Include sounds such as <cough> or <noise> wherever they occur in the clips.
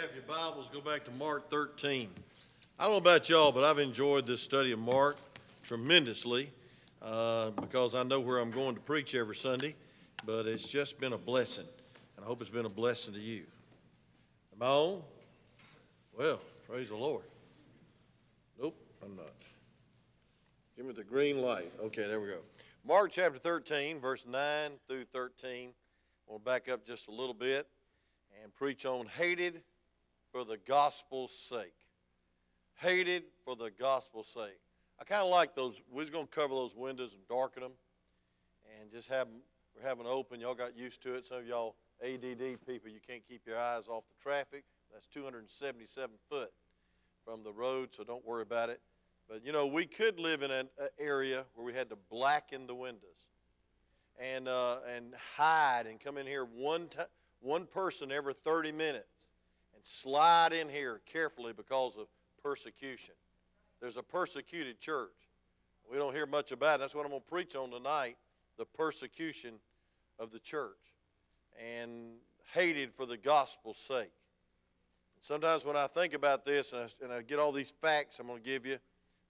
have your Bibles, go back to Mark 13. I don't know about y'all, but I've enjoyed this study of Mark tremendously uh, because I know where I'm going to preach every Sunday, but it's just been a blessing. And I hope it's been a blessing to you. Am I on? Well, praise the Lord. Nope, I'm not. Give me the green light. Okay, there we go. Mark chapter 13, verse 9 through 13. I want to back up just a little bit and preach on hated for the gospel's sake. Hated for the gospel's sake. I kind of like those. We're going to cover those windows and darken them and just have them, we're having open. Y'all got used to it. Some of y'all ADD people, you can't keep your eyes off the traffic. That's 277 foot from the road, so don't worry about it. But you know, we could live in an area where we had to blacken the windows and, uh, and hide and come in here one, t- one person every 30 minutes and slide in here carefully because of persecution. There's a persecuted church. We don't hear much about it. That's what I'm going to preach on tonight the persecution of the church and hated for the gospel's sake. Sometimes when I think about this and I, and I get all these facts I'm going to give you,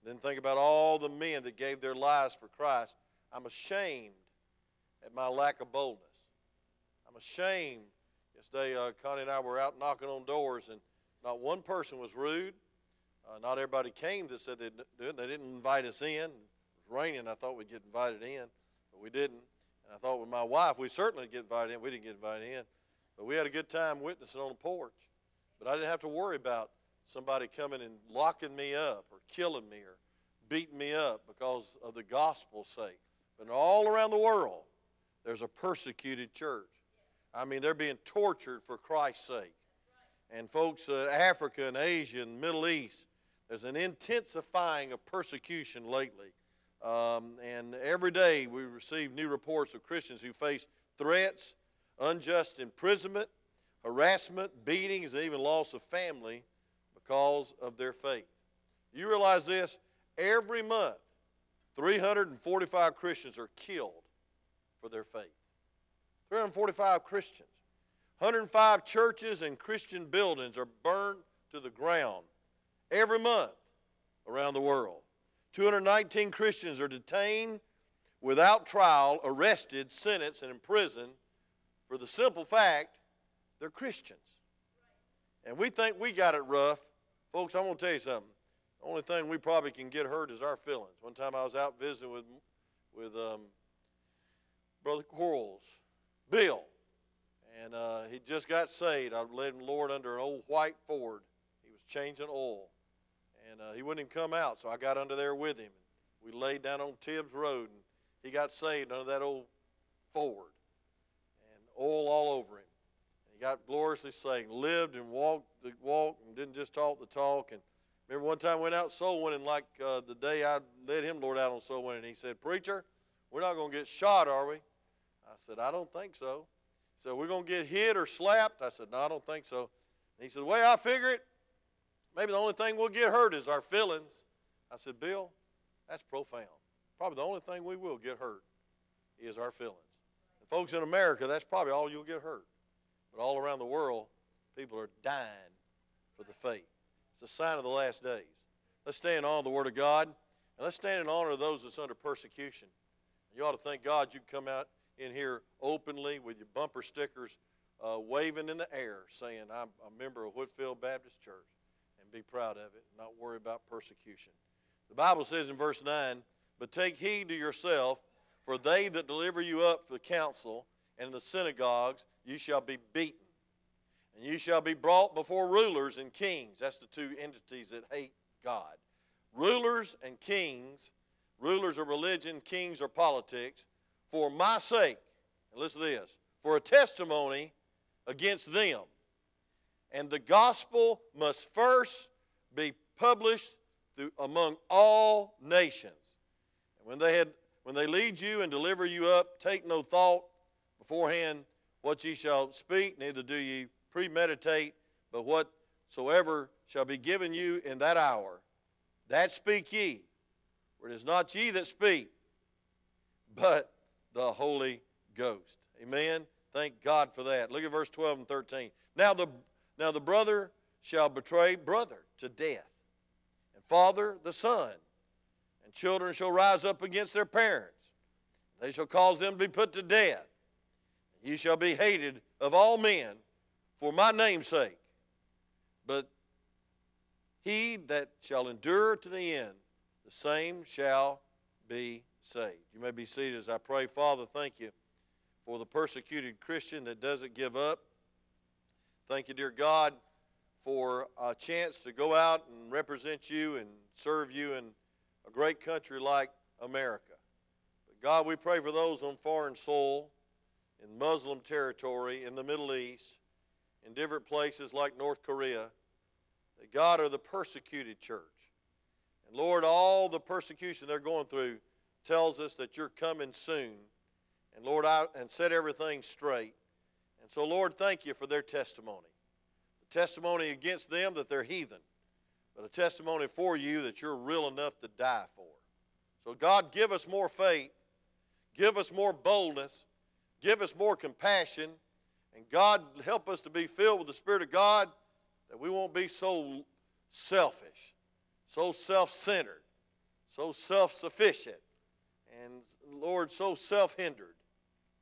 then think about all the men that gave their lives for Christ. I'm ashamed at my lack of boldness. I'm ashamed. Yesterday, uh, Connie and I were out knocking on doors, and not one person was rude. Uh, not everybody came that said they'd do it. They didn't invite us in. It was raining. I thought we'd get invited in, but we didn't. And I thought with my wife, we certainly get invited in. We didn't get invited in. But we had a good time witnessing on the porch. But I didn't have to worry about somebody coming and locking me up or killing me or beating me up because of the gospel's sake. But all around the world, there's a persecuted church. I mean, they're being tortured for Christ's sake. And folks, uh, Africa and Asia and Middle East, there's an intensifying of persecution lately. Um, and every day we receive new reports of Christians who face threats, unjust imprisonment, harassment, beatings, and even loss of family because of their faith. You realize this? Every month, 345 Christians are killed for their faith. 345 Christians. 105 churches and Christian buildings are burned to the ground every month around the world. 219 Christians are detained without trial, arrested, sentenced, and imprisoned for the simple fact they're Christians. And we think we got it rough. Folks, I'm going to tell you something. The only thing we probably can get hurt is our feelings. One time I was out visiting with, with um, Brother Quarles, Bill, and uh, he just got saved. I led him, Lord, under an old white Ford. He was changing oil, and uh, he wouldn't even come out, so I got under there with him. We laid down on Tibbs Road, and he got saved under that old Ford, and oil all over him And he got gloriously saved, lived and walked the walk, and didn't just talk the talk. And remember one time I went out soul winning, like uh, the day I led him, Lord, out on soul winning. And he said, "Preacher, we're not going to get shot, are we?" I said, "I don't think so." He said, "We're going to get hit or slapped." I said, "No, I don't think so." And he said, "The way I figure it, maybe the only thing we'll get hurt is our feelings." I said, "Bill, that's profound. Probably the only thing we will get hurt is our feelings." And folks in America, that's probably all you'll get hurt. But all around the world, people are dying for the faith. It's a sign of the last days. Let's stand of the Word of God, and let's stand in honor of those that's under persecution. You ought to thank God you come out in here openly with your bumper stickers uh, waving in the air saying, I'm a member of Whitfield Baptist Church, and be proud of it, not worry about persecution. The Bible says in verse 9, But take heed to yourself, for they that deliver you up for the council and the synagogues you shall be beaten. And you shall be brought before rulers and kings. That's the two entities that hate God. Rulers and kings, rulers of religion, kings of politics, for my sake, and listen to this, for a testimony against them. And the gospel must first be published through, among all nations. And when they, had, when they lead you and deliver you up, take no thought beforehand what ye shall speak, neither do ye premeditate, but whatsoever shall be given you in that hour, that speak ye. For it is not ye that speak, but the Holy Ghost. Amen. Thank God for that. Look at verse 12 and 13. Now the now the brother shall betray brother to death, and father the son, and children shall rise up against their parents. They shall cause them to be put to death. You shall be hated of all men for my name's sake. But he that shall endure to the end, the same shall be saved. You may be seated as I pray. Father, thank you for the persecuted Christian that doesn't give up. Thank you, dear God, for a chance to go out and represent you and serve you in a great country like America. But God, we pray for those on foreign soil, in Muslim territory, in the Middle East, in different places like North Korea, that God are the persecuted church. And Lord, all the persecution they're going through tells us that you're coming soon. And Lord, I, and set everything straight. And so, Lord, thank you for their testimony. The testimony against them that they're heathen, but a testimony for you that you're real enough to die for. So, God, give us more faith, give us more boldness, give us more compassion, and God, help us to be filled with the Spirit of God that we won't be so selfish, so self centered, so self sufficient, and Lord, so self hindered.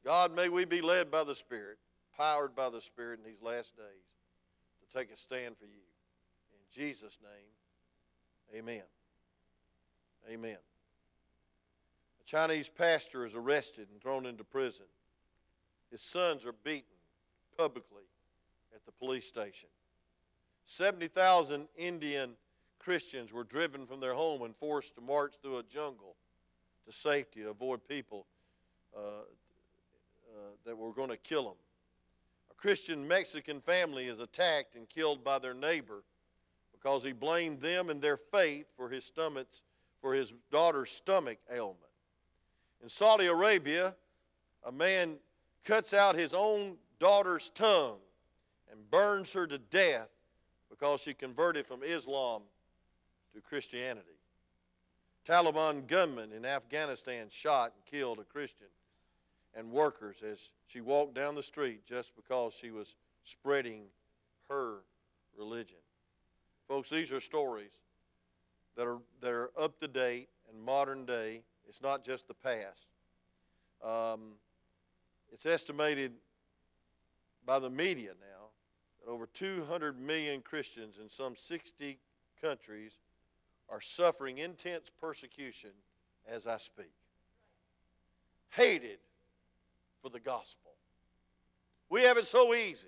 God, may we be led by the Spirit, powered by the Spirit in these last days to take a stand for you. In Jesus' name, amen. Amen. A Chinese pastor is arrested and thrown into prison. His sons are beaten publicly at the police station. 70,000 Indian Christians were driven from their home and forced to march through a jungle to safety to avoid people uh, uh, that were going to kill them. A Christian Mexican family is attacked and killed by their neighbor because he blamed them and their faith for his stomach's, for his daughter's stomach ailment. In Saudi Arabia, a man cuts out his own daughter's tongue and burns her to death because she converted from Islam to Christianity. Taliban gunmen in Afghanistan shot and killed a Christian and workers as she walked down the street just because she was spreading her religion. Folks, these are stories that are, that are up to date and modern day. It's not just the past. Um, it's estimated by the media now that over 200 million Christians in some 60 countries are suffering intense persecution as I speak. Hated for the gospel. We have it so easy.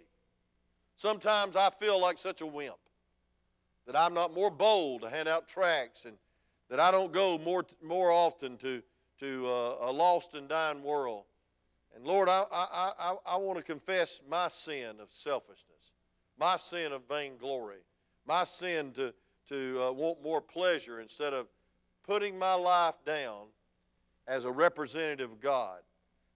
Sometimes I feel like such a wimp that I'm not more bold to hand out tracts and that I don't go more, more often to, to uh, a lost and dying world. And Lord, I, I, I, I want to confess my sin of selfishness, my sin of vainglory, my sin to, to uh, want more pleasure instead of putting my life down as a representative of God.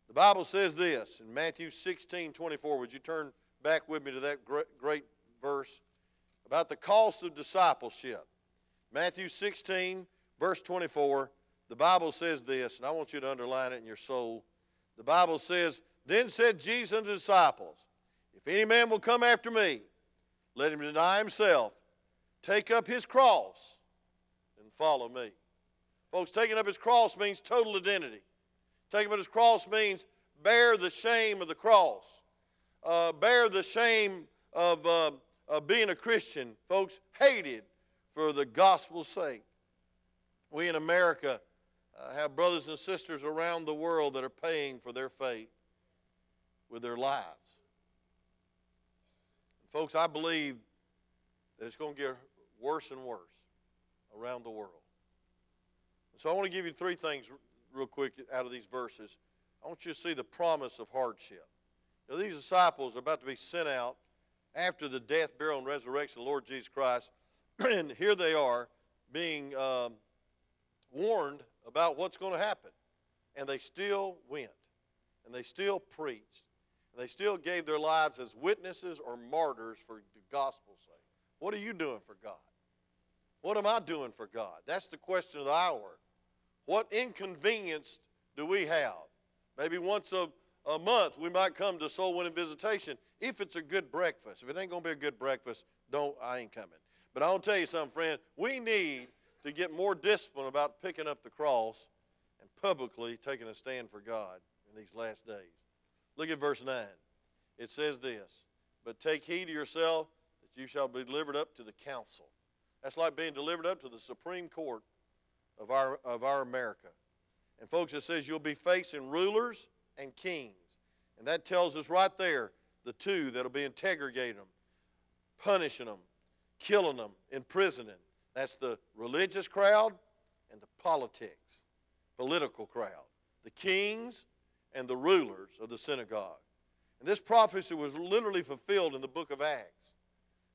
The Bible says this in Matthew 16 24. Would you turn back with me to that great, great verse about the cost of discipleship? Matthew 16, verse 24. The Bible says this, and I want you to underline it in your soul. The Bible says, Then said Jesus unto the disciples, If any man will come after me, let him deny himself, take up his cross, and follow me. Folks, taking up his cross means total identity. Taking up his cross means bear the shame of the cross, uh, bear the shame of, uh, of being a Christian. Folks, hated for the gospel's sake. We in America uh, have brothers and sisters around the world that are paying for their faith with their lives. Folks, I believe that it's going to get worse and worse around the world. so I want to give you three things real quick out of these verses. I want you to see the promise of hardship. Now, these disciples are about to be sent out after the death, burial, and resurrection of the Lord Jesus Christ. <clears throat> and here they are being um, warned about what's going to happen. And they still went. And they still preached. And they still gave their lives as witnesses or martyrs for the gospel's sake. What are you doing for God? What am I doing for God? That's the question of the hour. What inconvenience do we have? Maybe once a, a month, we might come to soul winning visitation if it's a good breakfast. If it ain't going to be a good breakfast, don't, I ain't coming. But I'll tell you something, friend. We need to get more discipline about picking up the cross and publicly taking a stand for God in these last days. Look at verse 9. It says this But take heed to yourself that you shall be delivered up to the council. That's like being delivered up to the Supreme Court of our, of our America. And folks, it says you'll be facing rulers and kings. And that tells us right there the two that'll be interrogating them, punishing them, killing them, imprisoning. That's the religious crowd and the politics, political crowd, the kings and the rulers of the synagogue. And this prophecy was literally fulfilled in the book of Acts.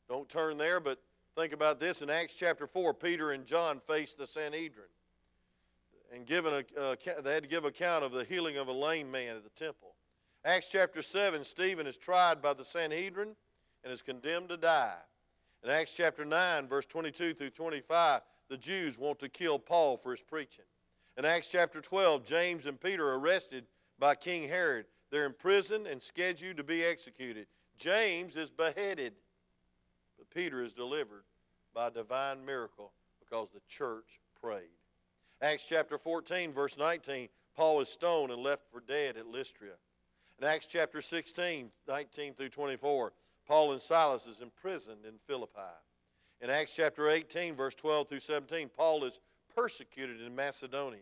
Don't turn there, but think about this. In Acts chapter 4, Peter and John faced the Sanhedrin. And given a, uh, they had to give account of the healing of a lame man at the temple. Acts chapter 7, Stephen is tried by the Sanhedrin and is condemned to die. In Acts chapter 9, verse 22 through 25, the Jews want to kill Paul for his preaching. In Acts chapter 12, James and Peter are arrested by King Herod. They're imprisoned and scheduled to be executed. James is beheaded, Peter is delivered by a divine miracle because the church prayed. Acts chapter 14, verse 19, Paul is stoned and left for dead at Lystra. In Acts chapter 16, 19 through 24, Paul and Silas is imprisoned in Philippi. In Acts chapter 18, verse 12 through 17, Paul is persecuted in Macedonia.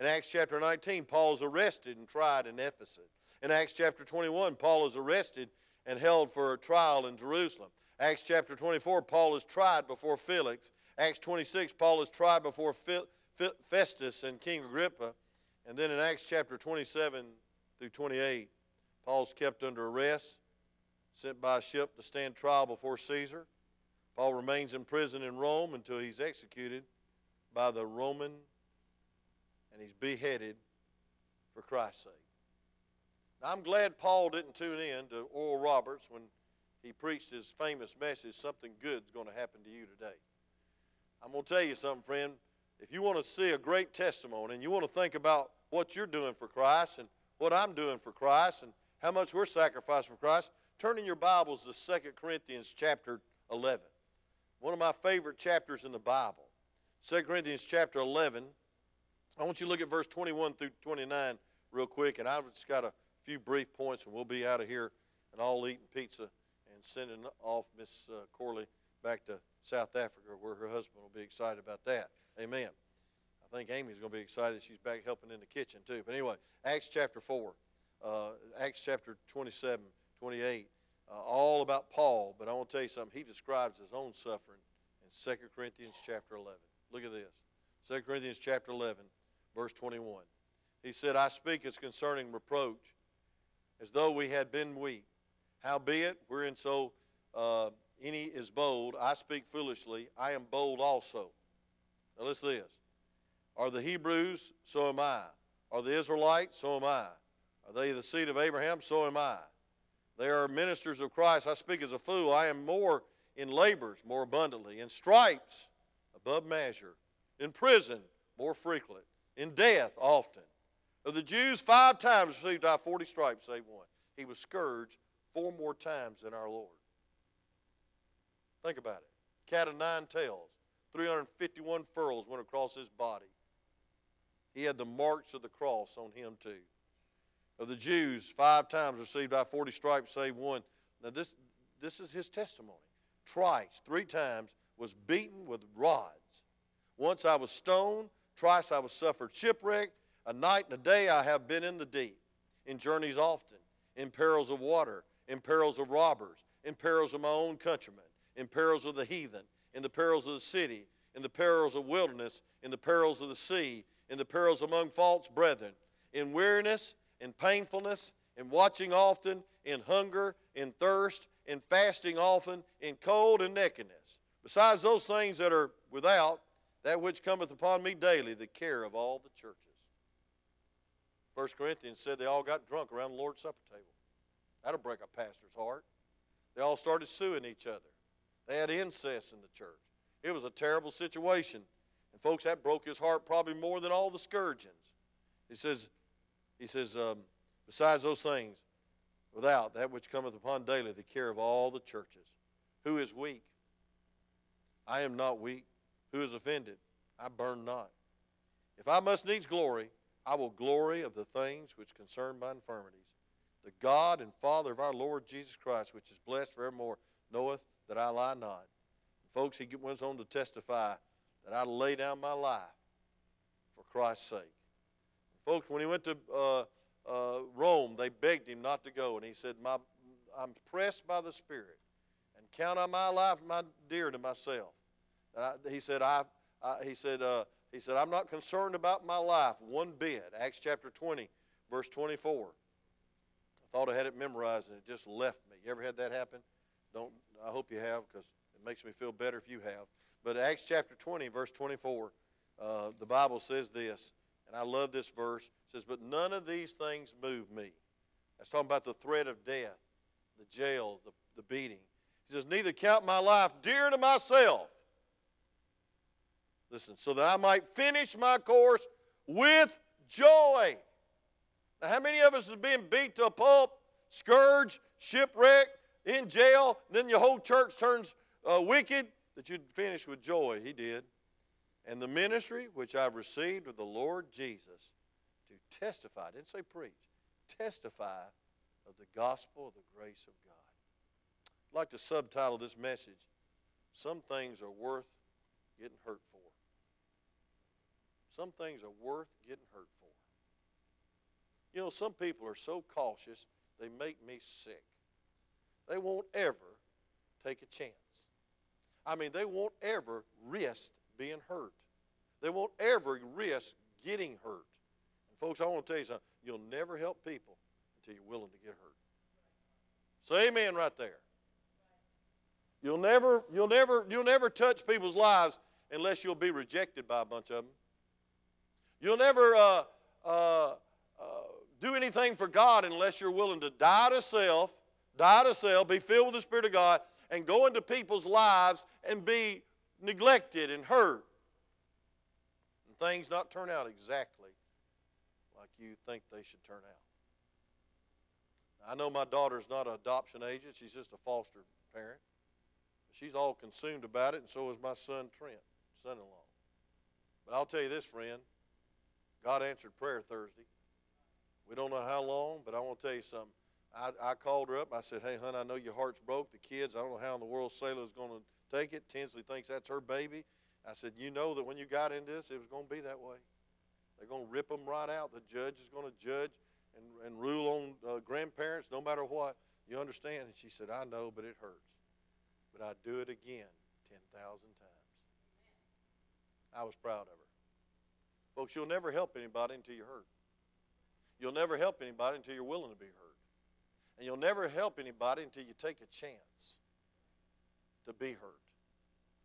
In Acts chapter 19, Paul is arrested and tried in Ephesus. In Acts chapter 21, Paul is arrested and held for a trial in Jerusalem. Acts chapter 24, Paul is tried before Felix. Acts 26, Paul is tried before Festus and King Agrippa. And then in Acts chapter 27 through 28, Paul's kept under arrest, sent by ship to stand trial before Caesar. Paul remains in prison in Rome until he's executed by the Roman and he's beheaded for Christ's sake. Now, I'm glad Paul didn't tune in to Oral Roberts when he preached his famous message, Something Good's Going to Happen to You Today. I'm going to tell you something, friend if you want to see a great testimony and you want to think about what you're doing for Christ and what I'm doing for Christ and how much we're sacrificing for Christ, turn in your Bibles to 2 Corinthians chapter 11. One of my favorite chapters in the Bible. 2 Corinthians chapter 11. I want you to look at verse 21 through 29 real quick, and I've just got a few brief points, and we'll be out of here and all eating pizza sending off Miss uh, Corley back to South Africa, where her husband will be excited about that. Amen. I think Amy's going to be excited. She's back helping in the kitchen too. But anyway, Acts chapter 4, uh, Acts chapter 27, 28, uh, all about Paul. But I want to tell you something. He describes his own suffering in 2 Corinthians chapter 11. Look at this 2 Corinthians chapter 11, verse 21. He said, I speak as concerning reproach, as though we had been weak. Howbeit, wherein so uh, any is bold, I speak foolishly, I am bold also. Now listen to this. Are the Hebrews? So am I. Are the Israelites? So am I. Are they the seed of Abraham? So am I. They are ministers of Christ. I speak as a fool. I am more in labors more abundantly, in stripes above measure, in prison more frequent, in death often. Of the Jews, five times received I forty stripes, save one. He was scourged four more times than our Lord. Think about it. Cat of nine tails. 351 furrows went across his body. He had the marks of the cross on him too. Of the Jews, five times received I 40 stripes, save one. Now this, this is his testimony. Twice, three times, was beaten with rods. Once I was stoned. Twice I was suffered shipwreck. A night and a day I have been in the deep, in journeys often, in perils of water, in perils of robbers, in perils of my own countrymen, in perils of the heathen, in the perils of the city, in the perils of wilderness, in the perils of the sea, in the perils among false brethren, in weariness, in painfulness, in watching often, in hunger, in thirst, in fasting often, in cold and nakedness. Besides those things that are without, that which cometh upon me daily, the care of all the churches. First Corinthians said they all got drunk around the Lord's Supper table. That'll break a pastor's heart. They all started suing each other. They had incest in the church. It was a terrible situation. And folks, that broke his heart probably more than all the scourgings. He says, he says, um, Besides those things, without that which cometh upon daily, the care of all the churches. Who is weak? I am not weak. Who is offended? I burn not. If I must needs glory, I will glory of the things which concern my infirmities. The God and Father of our Lord Jesus Christ, which is blessed forevermore, knoweth that I lie not. Folks, he went on to testify that I lay down my life for Christ's sake. Folks, when he went to uh, uh, Rome, they begged him not to go, and he said, my, I'm pressed by the Spirit, and count on my life my dear to myself. I, he said, I, I he said, uh, he said, I'm not concerned about my life one bit. Acts chapter 20, verse 24. Thought I had it memorized, and it just left me. You ever had that happen? Don't. I hope you have, because it makes me feel better if you have. But Acts chapter 20, verse 24, uh, the Bible says this, and I love this verse. It says, But none of these things move me. That's talking about the threat of death, the jail, the, the beating. He says, Neither count my life dear to myself. Listen, so that I might finish my course with joy. Now, how many of us have been beat to a pulp, scourged, shipwrecked, in jail, then your whole church turns uh, wicked, that you'd finish with joy. He did. And the ministry which I've received of the Lord Jesus to testify, I didn't say preach, testify of the gospel of the grace of God. I'd like to subtitle this message, Some Things Are Worth Getting Hurt For. Some things are worth getting hurt for. You know, some people are so cautious, they make me sick. They won't ever take a chance. I mean, they won't ever risk being hurt. They won't ever risk getting hurt. And folks, I want to tell you something. You'll never help people until you're willing to get hurt. Say amen right there. You'll never, you'll never, you'll never touch people's lives unless you'll be rejected by a bunch of them. You'll never uh, uh, uh, do anything for God unless you're willing to die to self die to self, be filled with the Spirit of God, and go into people's lives and be neglected and hurt. And things not turn out exactly like you think they should turn out. I know my daughter's not an adoption agent, she's just a foster parent. She's all consumed about it, and so is my son Trent, son in law. But I'll tell you this, friend God answered prayer Thursday. We don't know how long, but I want to tell you something. I, I called her up. I said, Hey, hon, I know your heart's broke. The kids, I don't know how in the world Salah's going to take it. Tinsley thinks that's her baby. I said, You know that when you got into this, it was going to be that way. They're going to rip them right out. The judge is going to judge and, and rule on uh, grandparents no matter what. You understand? And she said, I know, but it hurts. But I'd do it again 10,000 times. I was proud of her. Folks, you'll never help anybody until you're hurt. You'll never help anybody until you're willing to be hurt. And you'll never help anybody until you take a chance to be hurt.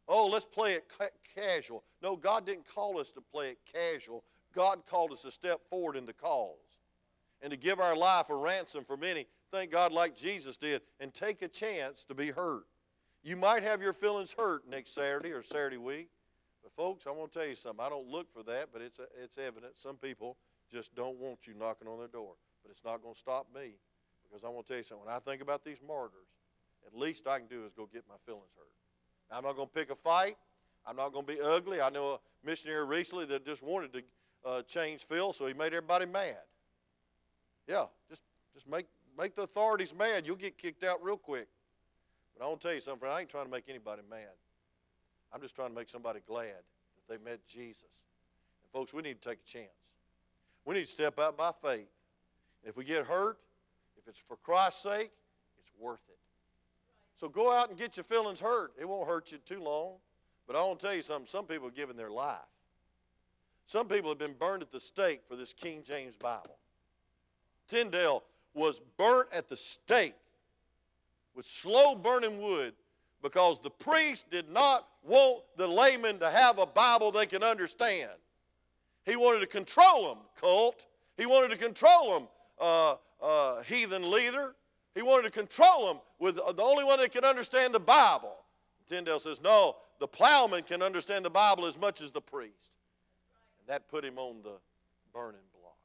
Oh, let's play it ca- casual. No, God didn't call us to play it casual. God called us to step forward in the cause and to give our life a ransom for many. Thank God, like Jesus did, and take a chance to be hurt. You might have your feelings hurt next Saturday or Saturday week, but folks, I want to tell you something. I don't look for that, but it's, it's evident. Some people just don't want you knocking on their door, but it's not going to stop me because I want to tell you something. When I think about these martyrs, at least I can do is go get my feelings hurt. Now, I'm not going to pick a fight. I'm not going to be ugly. I know a missionary recently that just wanted to uh, change Phil, so he made everybody mad. Yeah, just just make make the authorities mad. You'll get kicked out real quick. But I want to tell you something. I ain't trying to make anybody mad. I'm just trying to make somebody glad that they met Jesus. And folks, we need to take a chance. We need to step out by faith. And if we get hurt, if it's for Christ's sake, it's worth it. So go out and get your feelings hurt. It won't hurt you too long. But I want to tell you something. Some people have given their life. Some people have been burned at the stake for this King James Bible. Tyndale was burnt at the stake with slow burning wood because the priest did not want the layman to have a Bible they can understand. He wanted to control them, cult. He wanted to control them, uh, uh, heathen leader. He wanted to control them with the only one that could understand the Bible. Tyndale says, no, the plowman can understand the Bible as much as the priest. And that put him on the burning block.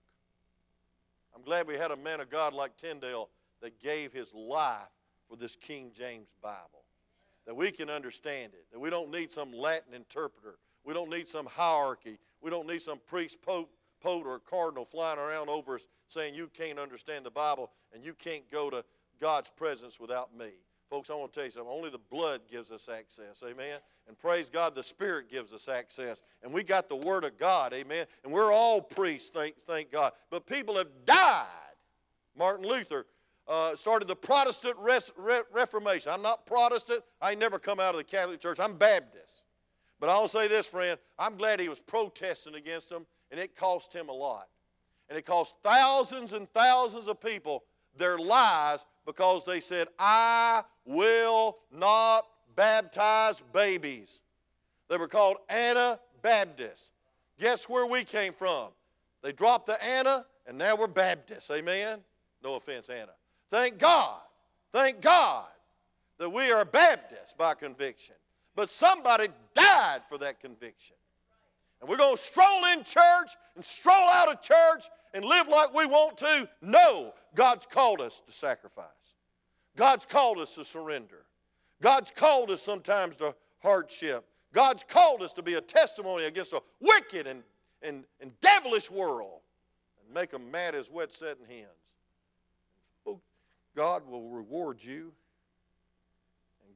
I'm glad we had a man of God like Tyndale that gave his life for this King James Bible. That we can understand it. That we don't need some Latin interpreter. We don't need some hierarchy. We don't need some priest, pope, pope, or cardinal flying around over us saying you can't understand the Bible and you can't go to God's presence without me. Folks, I want to tell you something. Only the blood gives us access. Amen. And praise God, the Spirit gives us access. And we got the Word of God. Amen. And we're all priests, thank, thank God. But people have died. Martin Luther uh, started the Protestant Re- Reformation. I'm not Protestant. I never come out of the Catholic Church. I'm Baptist. But I'll say this, friend. I'm glad he was protesting against them, and it cost him a lot. And it cost thousands and thousands of people their lives because they said, I will not baptize babies. They were called Anabaptists. Guess where we came from? They dropped the Anna, and now we're Baptists. Amen? No offense, Anna. Thank God, thank God that we are Baptists by conviction. But somebody died for that conviction. And we're going to stroll in church and stroll out of church and live like we want to. No, God's called us to sacrifice. God's called us to surrender. God's called us sometimes to hardship. God's called us to be a testimony against a wicked and, and, and devilish world and make them mad as wet setting hens. Oh, God will reward you.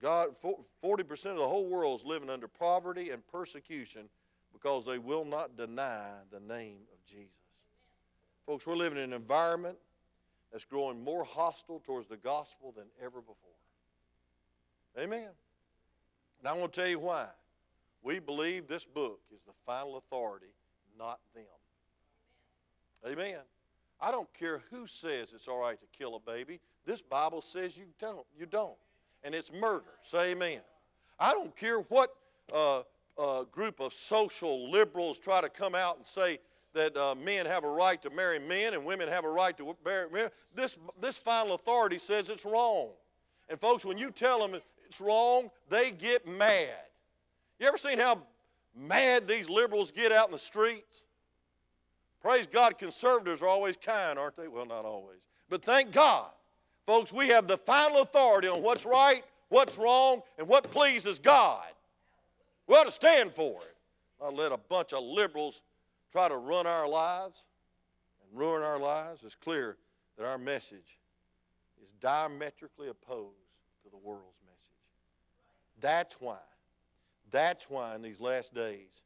God, 40% of the whole world is living under poverty and persecution because they will not deny the name of Jesus. Folks, we're living in an environment that's growing more hostile towards the gospel than ever before. Amen. And I want to tell you why. We believe this book is the final authority, not them. Amen. I don't care who says it's all right to kill a baby. This Bible says you don't. You don't. And it's murder. Say amen. I don't care what uh, uh, group of social liberals try to come out and say that uh, men have a right to marry men and women have a right to marry men. This, this final authority says it's wrong. And folks, when you tell them it's wrong, they get mad. You ever seen how mad these liberals get out in the streets? Praise God, conservatives are always kind, aren't they? Well, not always. But thank God, folks, we have the final authority on what's right, what's wrong, and what pleases God. We ought to stand for it. I let a bunch of liberals try to run our lives and ruin our lives. It's clear that our message is diametrically opposed to the world's message. That's why. That's why in these last days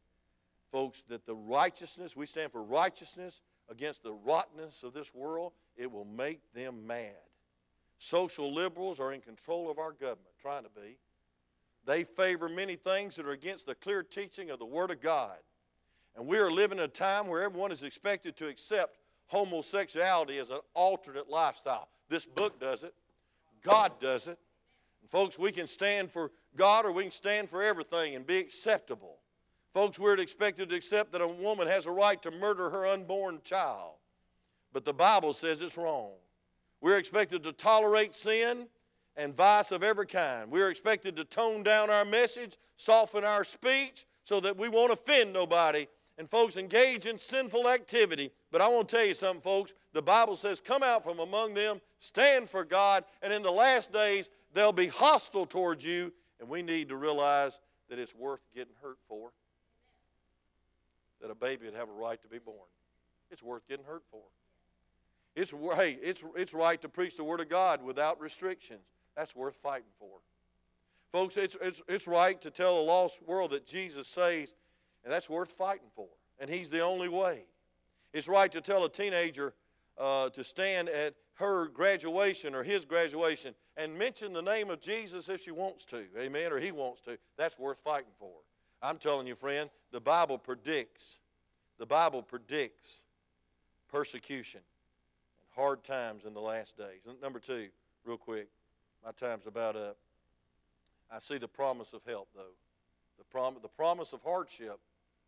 folks, that the righteousness, we stand for righteousness against the rottenness of this world, it will make them mad. Social liberals are in control of our government, trying to be. They favor many things that are against the clear teaching of the Word of God. And we are living in a time where everyone is expected to accept homosexuality as an alternate lifestyle. This book does it, God does it. And folks, we can stand for God or we can stand for everything and be acceptable. Folks, we're expected to accept that a woman has a right to murder her unborn child. But the Bible says it's wrong. We're expected to tolerate sin and vice of every kind. We're expected to tone down our message, soften our speech, so that we won't offend nobody. And folks engage in sinful activity. But I want to tell you something, folks. The Bible says, Come out from among them, stand for God, and in the last days they'll be hostile towards you. And we need to realize that it's worth getting hurt for that a baby would have a right to be born. It's worth getting hurt for. It's, hey, it's, it's right to preach the Word of God without restrictions. That's worth fighting for. Folks, it's, it's, it's right to tell a lost world that Jesus saves, and that's worth fighting for. And He's the only way. It's right to tell a teenager uh, to stand at her graduation or his graduation and mention the name of Jesus if she wants to, amen, or he wants to. That's worth fighting for. I'm telling you, friend, the Bible predicts, the Bible predicts persecution hard times in the last days. Number two, real quick, my time's about up. I see the promise of help, though. The, prom- the promise of hardship,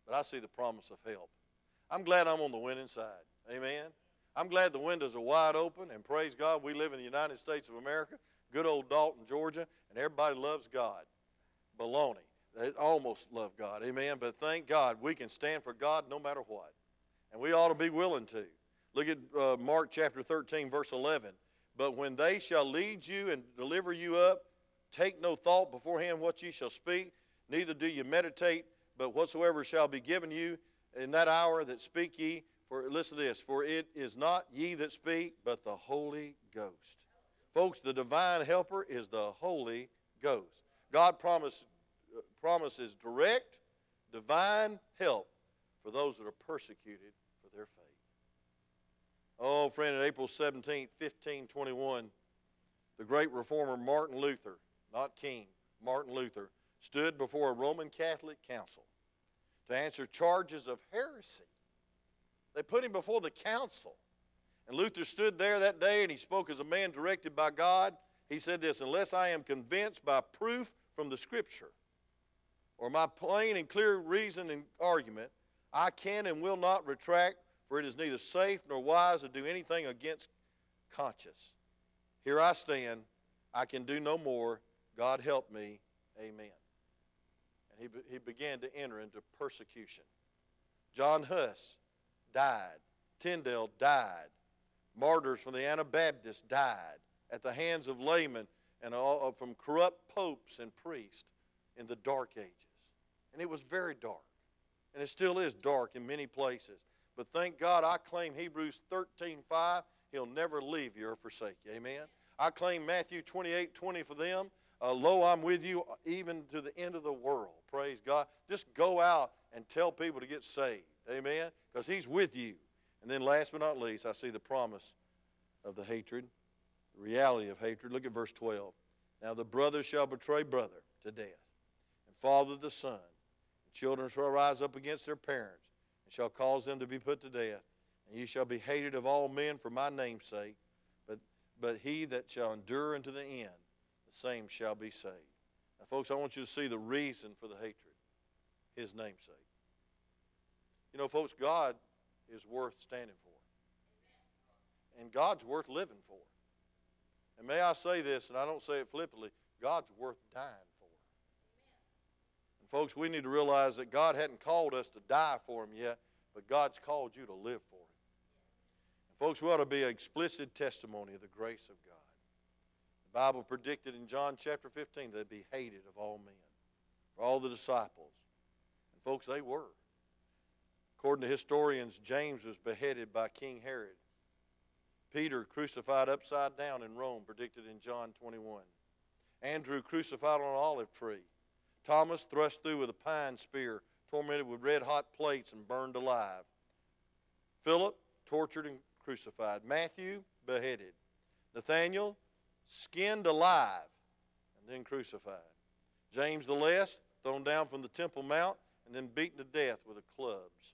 but I see the promise of help. I'm glad I'm on the winning side. Amen. I'm glad the windows are wide open, and praise God, we live in the United States of America, good old Dalton, Georgia, and everybody loves God. Baloney. They almost love God. Amen. But thank God we can stand for God no matter what. And we ought to be willing to. Look at uh, Mark chapter 13, verse 11. But when they shall lead you and deliver you up, take no thought beforehand what ye shall speak, neither do you meditate, but whatsoever shall be given you in that hour that speak ye. For listen to this, for it is not ye that speak, but the Holy Ghost. Folks, the divine helper is the Holy Ghost. God promise, uh, promises direct, divine help for those that are persecuted. Oh, friend, on April 17, 1521, the great reformer Martin Luther, not King, Martin Luther, stood before a Roman Catholic council to answer charges of heresy. They put him before the council. And Luther stood there that day and he spoke as a man directed by God. He said this Unless I am convinced by proof from the Scripture or my plain and clear reason and argument, I can and will not retract, for it is neither safe nor wise to do anything against conscience. Here I stand. I can do no more. God help me. Amen. And he, he began to enter into persecution. John Huss died. Tyndale died. Martyrs from the Anabaptists died at the hands of laymen and all, uh, from corrupt popes and priests in the dark ages. And it was very dark. And it still is dark in many places. But thank God I claim Hebrews 13 5. He'll never leave you or forsake you. Amen. I claim Matthew 28 20 for them. Uh, Lo, I'm with you even to the end of the world. Praise God. Just go out and tell people to get saved. Amen. Because He's with you. And then last but not least, I see the promise of the hatred, the reality of hatred. Look at verse 12. Now the brother shall betray brother to death, and father the son. And children shall rise up against their parents, and shall cause them to be put to death. And ye shall be hated of all men for my name's sake. But, but he that shall endure unto the end, the same shall be saved. Now, folks, I want you to see the reason for the hatred his namesake. You know, folks, God is worth standing for. And God's worth living for. And may I say this, and I don't say it flippantly, God's worth dying folks, we need to realize that God hadn't called us to die for Him yet, but God's called you to live for Him. And folks, we ought to be an explicit testimony of the grace of God. The Bible predicted in John chapter 15 they'd be hated of all men, for all the disciples. And folks, they were. According to historians, James was beheaded by King Herod. Peter crucified upside down in Rome, predicted in John 21. Andrew crucified on an olive tree. Thomas thrust through with a pine spear, tormented with red hot plates, and burned alive. Philip tortured and crucified. Matthew beheaded. Nathaniel skinned alive and then crucified. James the Less thrown down from the Temple Mount and then beaten to death with clubs.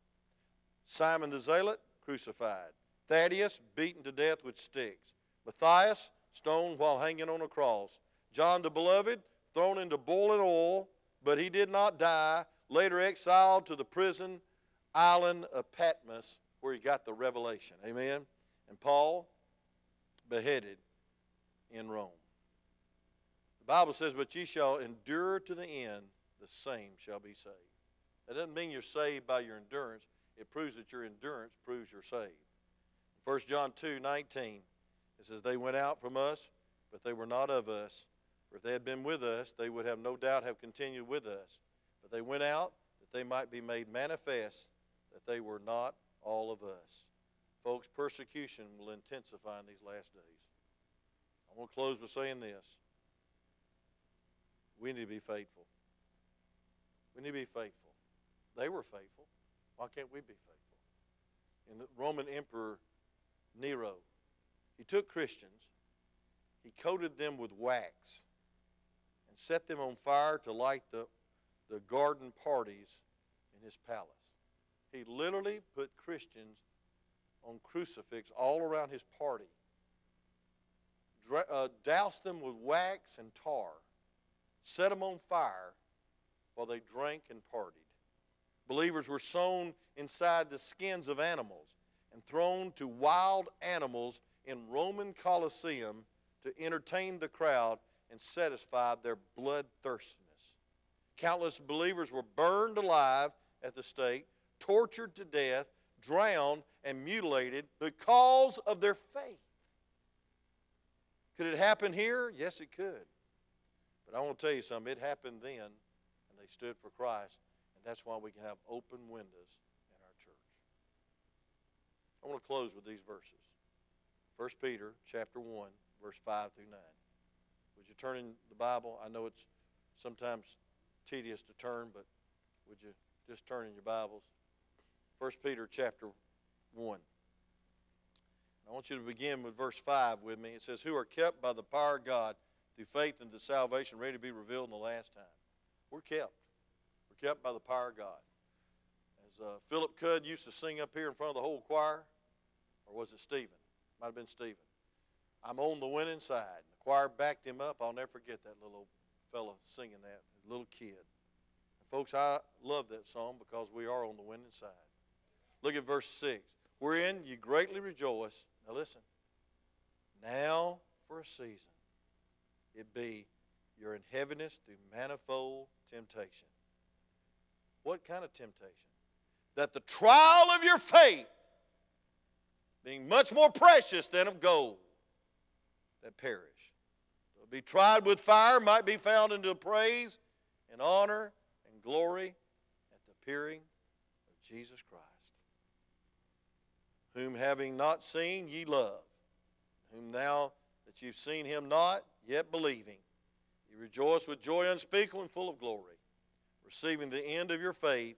Simon the Zealot crucified. Thaddeus, beaten to death with sticks. Matthias, stoned while hanging on a cross. John the Beloved, thrown into boiling oil, but he did not die. Later exiled to the prison island of Patmos, where he got the revelation. Amen. And Paul, beheaded in Rome. The Bible says, But ye shall endure to the end, the same shall be saved. That doesn't mean you're saved by your endurance, it proves that your endurance proves you're saved. 1 John 2 19, it says, They went out from us, but they were not of us. For if they had been with us, they would have no doubt have continued with us. But they went out that they might be made manifest that they were not all of us. Folks, persecution will intensify in these last days. I want to close by saying this. We need to be faithful. We need to be faithful. They were faithful. Why can't we be faithful? And the Roman Emperor Nero. He took Christians, he coated them with wax, set them on fire to light the, the garden parties in his palace. He literally put Christians on crucifix all around his party, uh, doused them with wax and tar, set them on fire while they drank and partied. Believers were sewn inside the skins of animals and thrown to wild animals in Roman Colosseum to entertain the crowd and satisfied their bloodthirstiness. Countless believers were burned alive at the stake, tortured to death, drowned and mutilated because of their faith. Could it happen here? Yes, it could. But I want to tell you something. It happened then, and they stood for Christ, and that's why we can have open windows in our church. I want to close with these verses. 1 Peter chapter 1, verse 5 through 9. Would you turn in the Bible? I know it's sometimes tedious to turn, but would you just turn in your Bibles? 1 Peter chapter 1. I want you to begin with verse 5 with me. It says, Who are kept by the power of God through faith into salvation, ready to be revealed in the last time. We're kept. We're kept by the power of God. As uh, Philip Cudd used to sing up here in front of the whole choir, or was it Stephen? Might have been Stephen. I'm on the winning side. Choir backed him up. I'll never forget that little fellow singing that, little kid. And folks, I love that song because we are on the winning side. Look at verse 6. Wherein you greatly rejoice. Now listen. Now for a season it be you're in heaviness through manifold temptation. What kind of temptation? That the trial of your faith, being much more precious than of gold, that perish, be tried with fire, might be found into praise and honor and glory at the appearing of Jesus Christ, whom having not seen ye love, whom now that you've seen him not, yet believing, you rejoice with joy unspeakable and full of glory, receiving the end of your faith,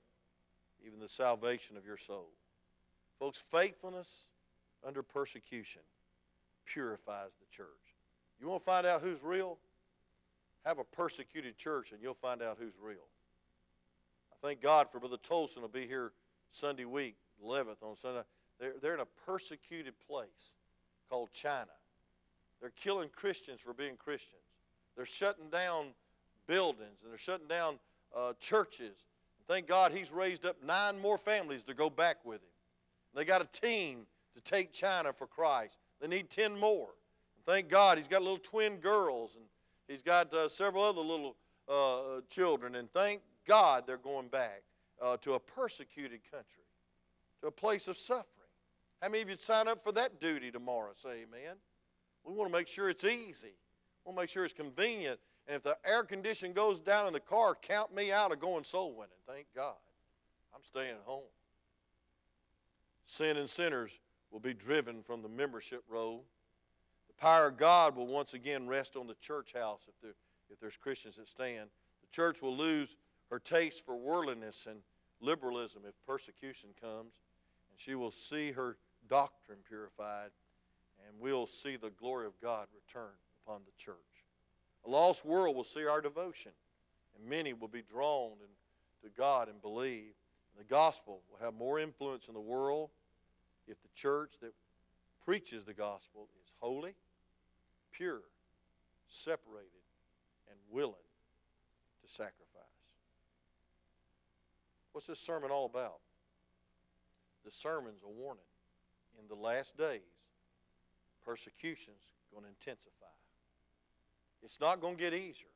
even the salvation of your soul. Folks, faithfulness under persecution purifies the church. You want to find out who's real? Have a persecuted church and you'll find out who's real. I thank God for Brother Tolson will be here Sunday week, 11th on Sunday. They're, they're in a persecuted place called China. They're killing Christians for being Christians. They're shutting down buildings and they're shutting down uh, churches. And thank God he's raised up nine more families to go back with him. They got a team to take China for Christ. They need 10 more. Thank God he's got little twin girls and he's got uh, several other little uh, children. And thank God they're going back uh, to a persecuted country, to a place of suffering. How many of you sign up for that duty tomorrow? Say amen. We want to make sure it's easy. We want to make sure it's convenient. And if the air condition goes down in the car, count me out of going soul winning. Thank God. I'm staying at home. Sin and sinners will be driven from the membership roll. The power of God will once again rest on the church house if, there, if there's Christians that stand. The church will lose her taste for worldliness and liberalism if persecution comes, and she will see her doctrine purified and we'll see the glory of God return upon the church. A lost world will see our devotion, and many will be drawn to God and believe. The gospel will have more influence in the world if the church that preaches the gospel is holy, pure, separated, and willing to sacrifice. What's this sermon all about? The sermon's a warning. In the last days, persecution's going to intensify. It's not going to get easier.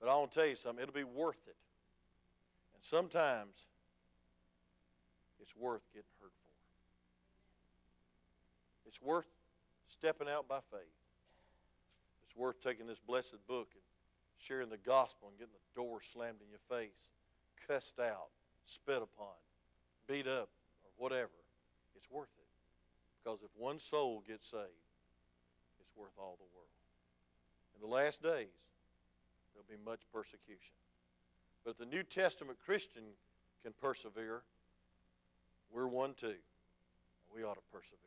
But I want to tell you something, it'll be worth it. And sometimes it's worth getting hurt for. It's worth stepping out by faith. It's worth taking this blessed book and sharing the gospel and getting the door slammed in your face, cussed out, spit upon, beat up, or whatever. It's worth it. Because if one soul gets saved, it's worth all the world. In the last days, there'll be much persecution. But if the New Testament Christian can persevere, we're one too. We ought to persevere.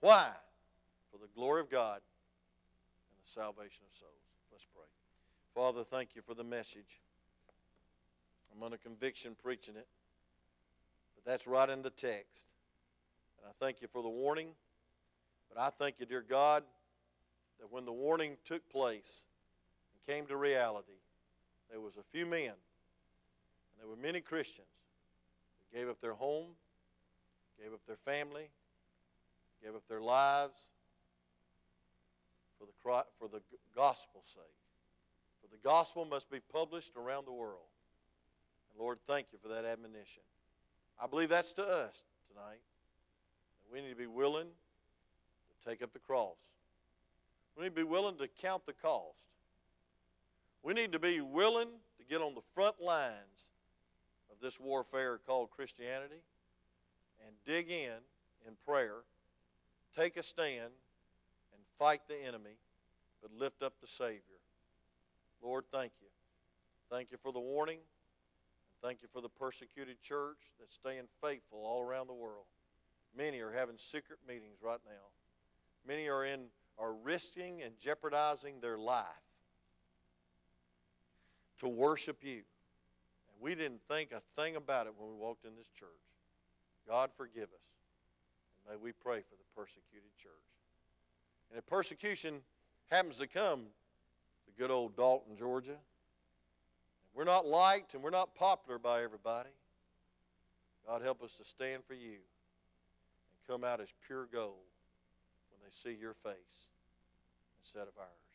Why? For the glory of God and the salvation of souls. Let's pray. Father, thank you for the message. I'm under conviction preaching it, but that's right in the text. And I thank you for the warning. But I thank you, dear God, that when the warning took place and came to reality, there was a few men, and there were many Christians that gave up their home, gave up their family, gave up their lives for the, for the gospel's sake. For the gospel must be published around the world. And Lord, thank you for that admonition. I believe that's to us tonight. We need to be willing to take up the cross. We need to be willing to count the cost. We need to be willing to get on the front lines of this warfare called Christianity and dig in in prayer, take a stand, and fight the enemy, but lift up the Savior. Lord, thank you. Thank you for the warning, and thank you for the persecuted church that's staying faithful all around the world. Many are having secret meetings right now. Many are in are risking and jeopardizing their life to worship you. And we didn't think a thing about it when we walked in this church. God forgive us. And may we pray for the persecuted church. And if persecution happens to come to good old Dalton, Georgia, we're not liked and we're not popular by everybody, God help us to stand for you and come out as pure gold when they see your face instead of ours.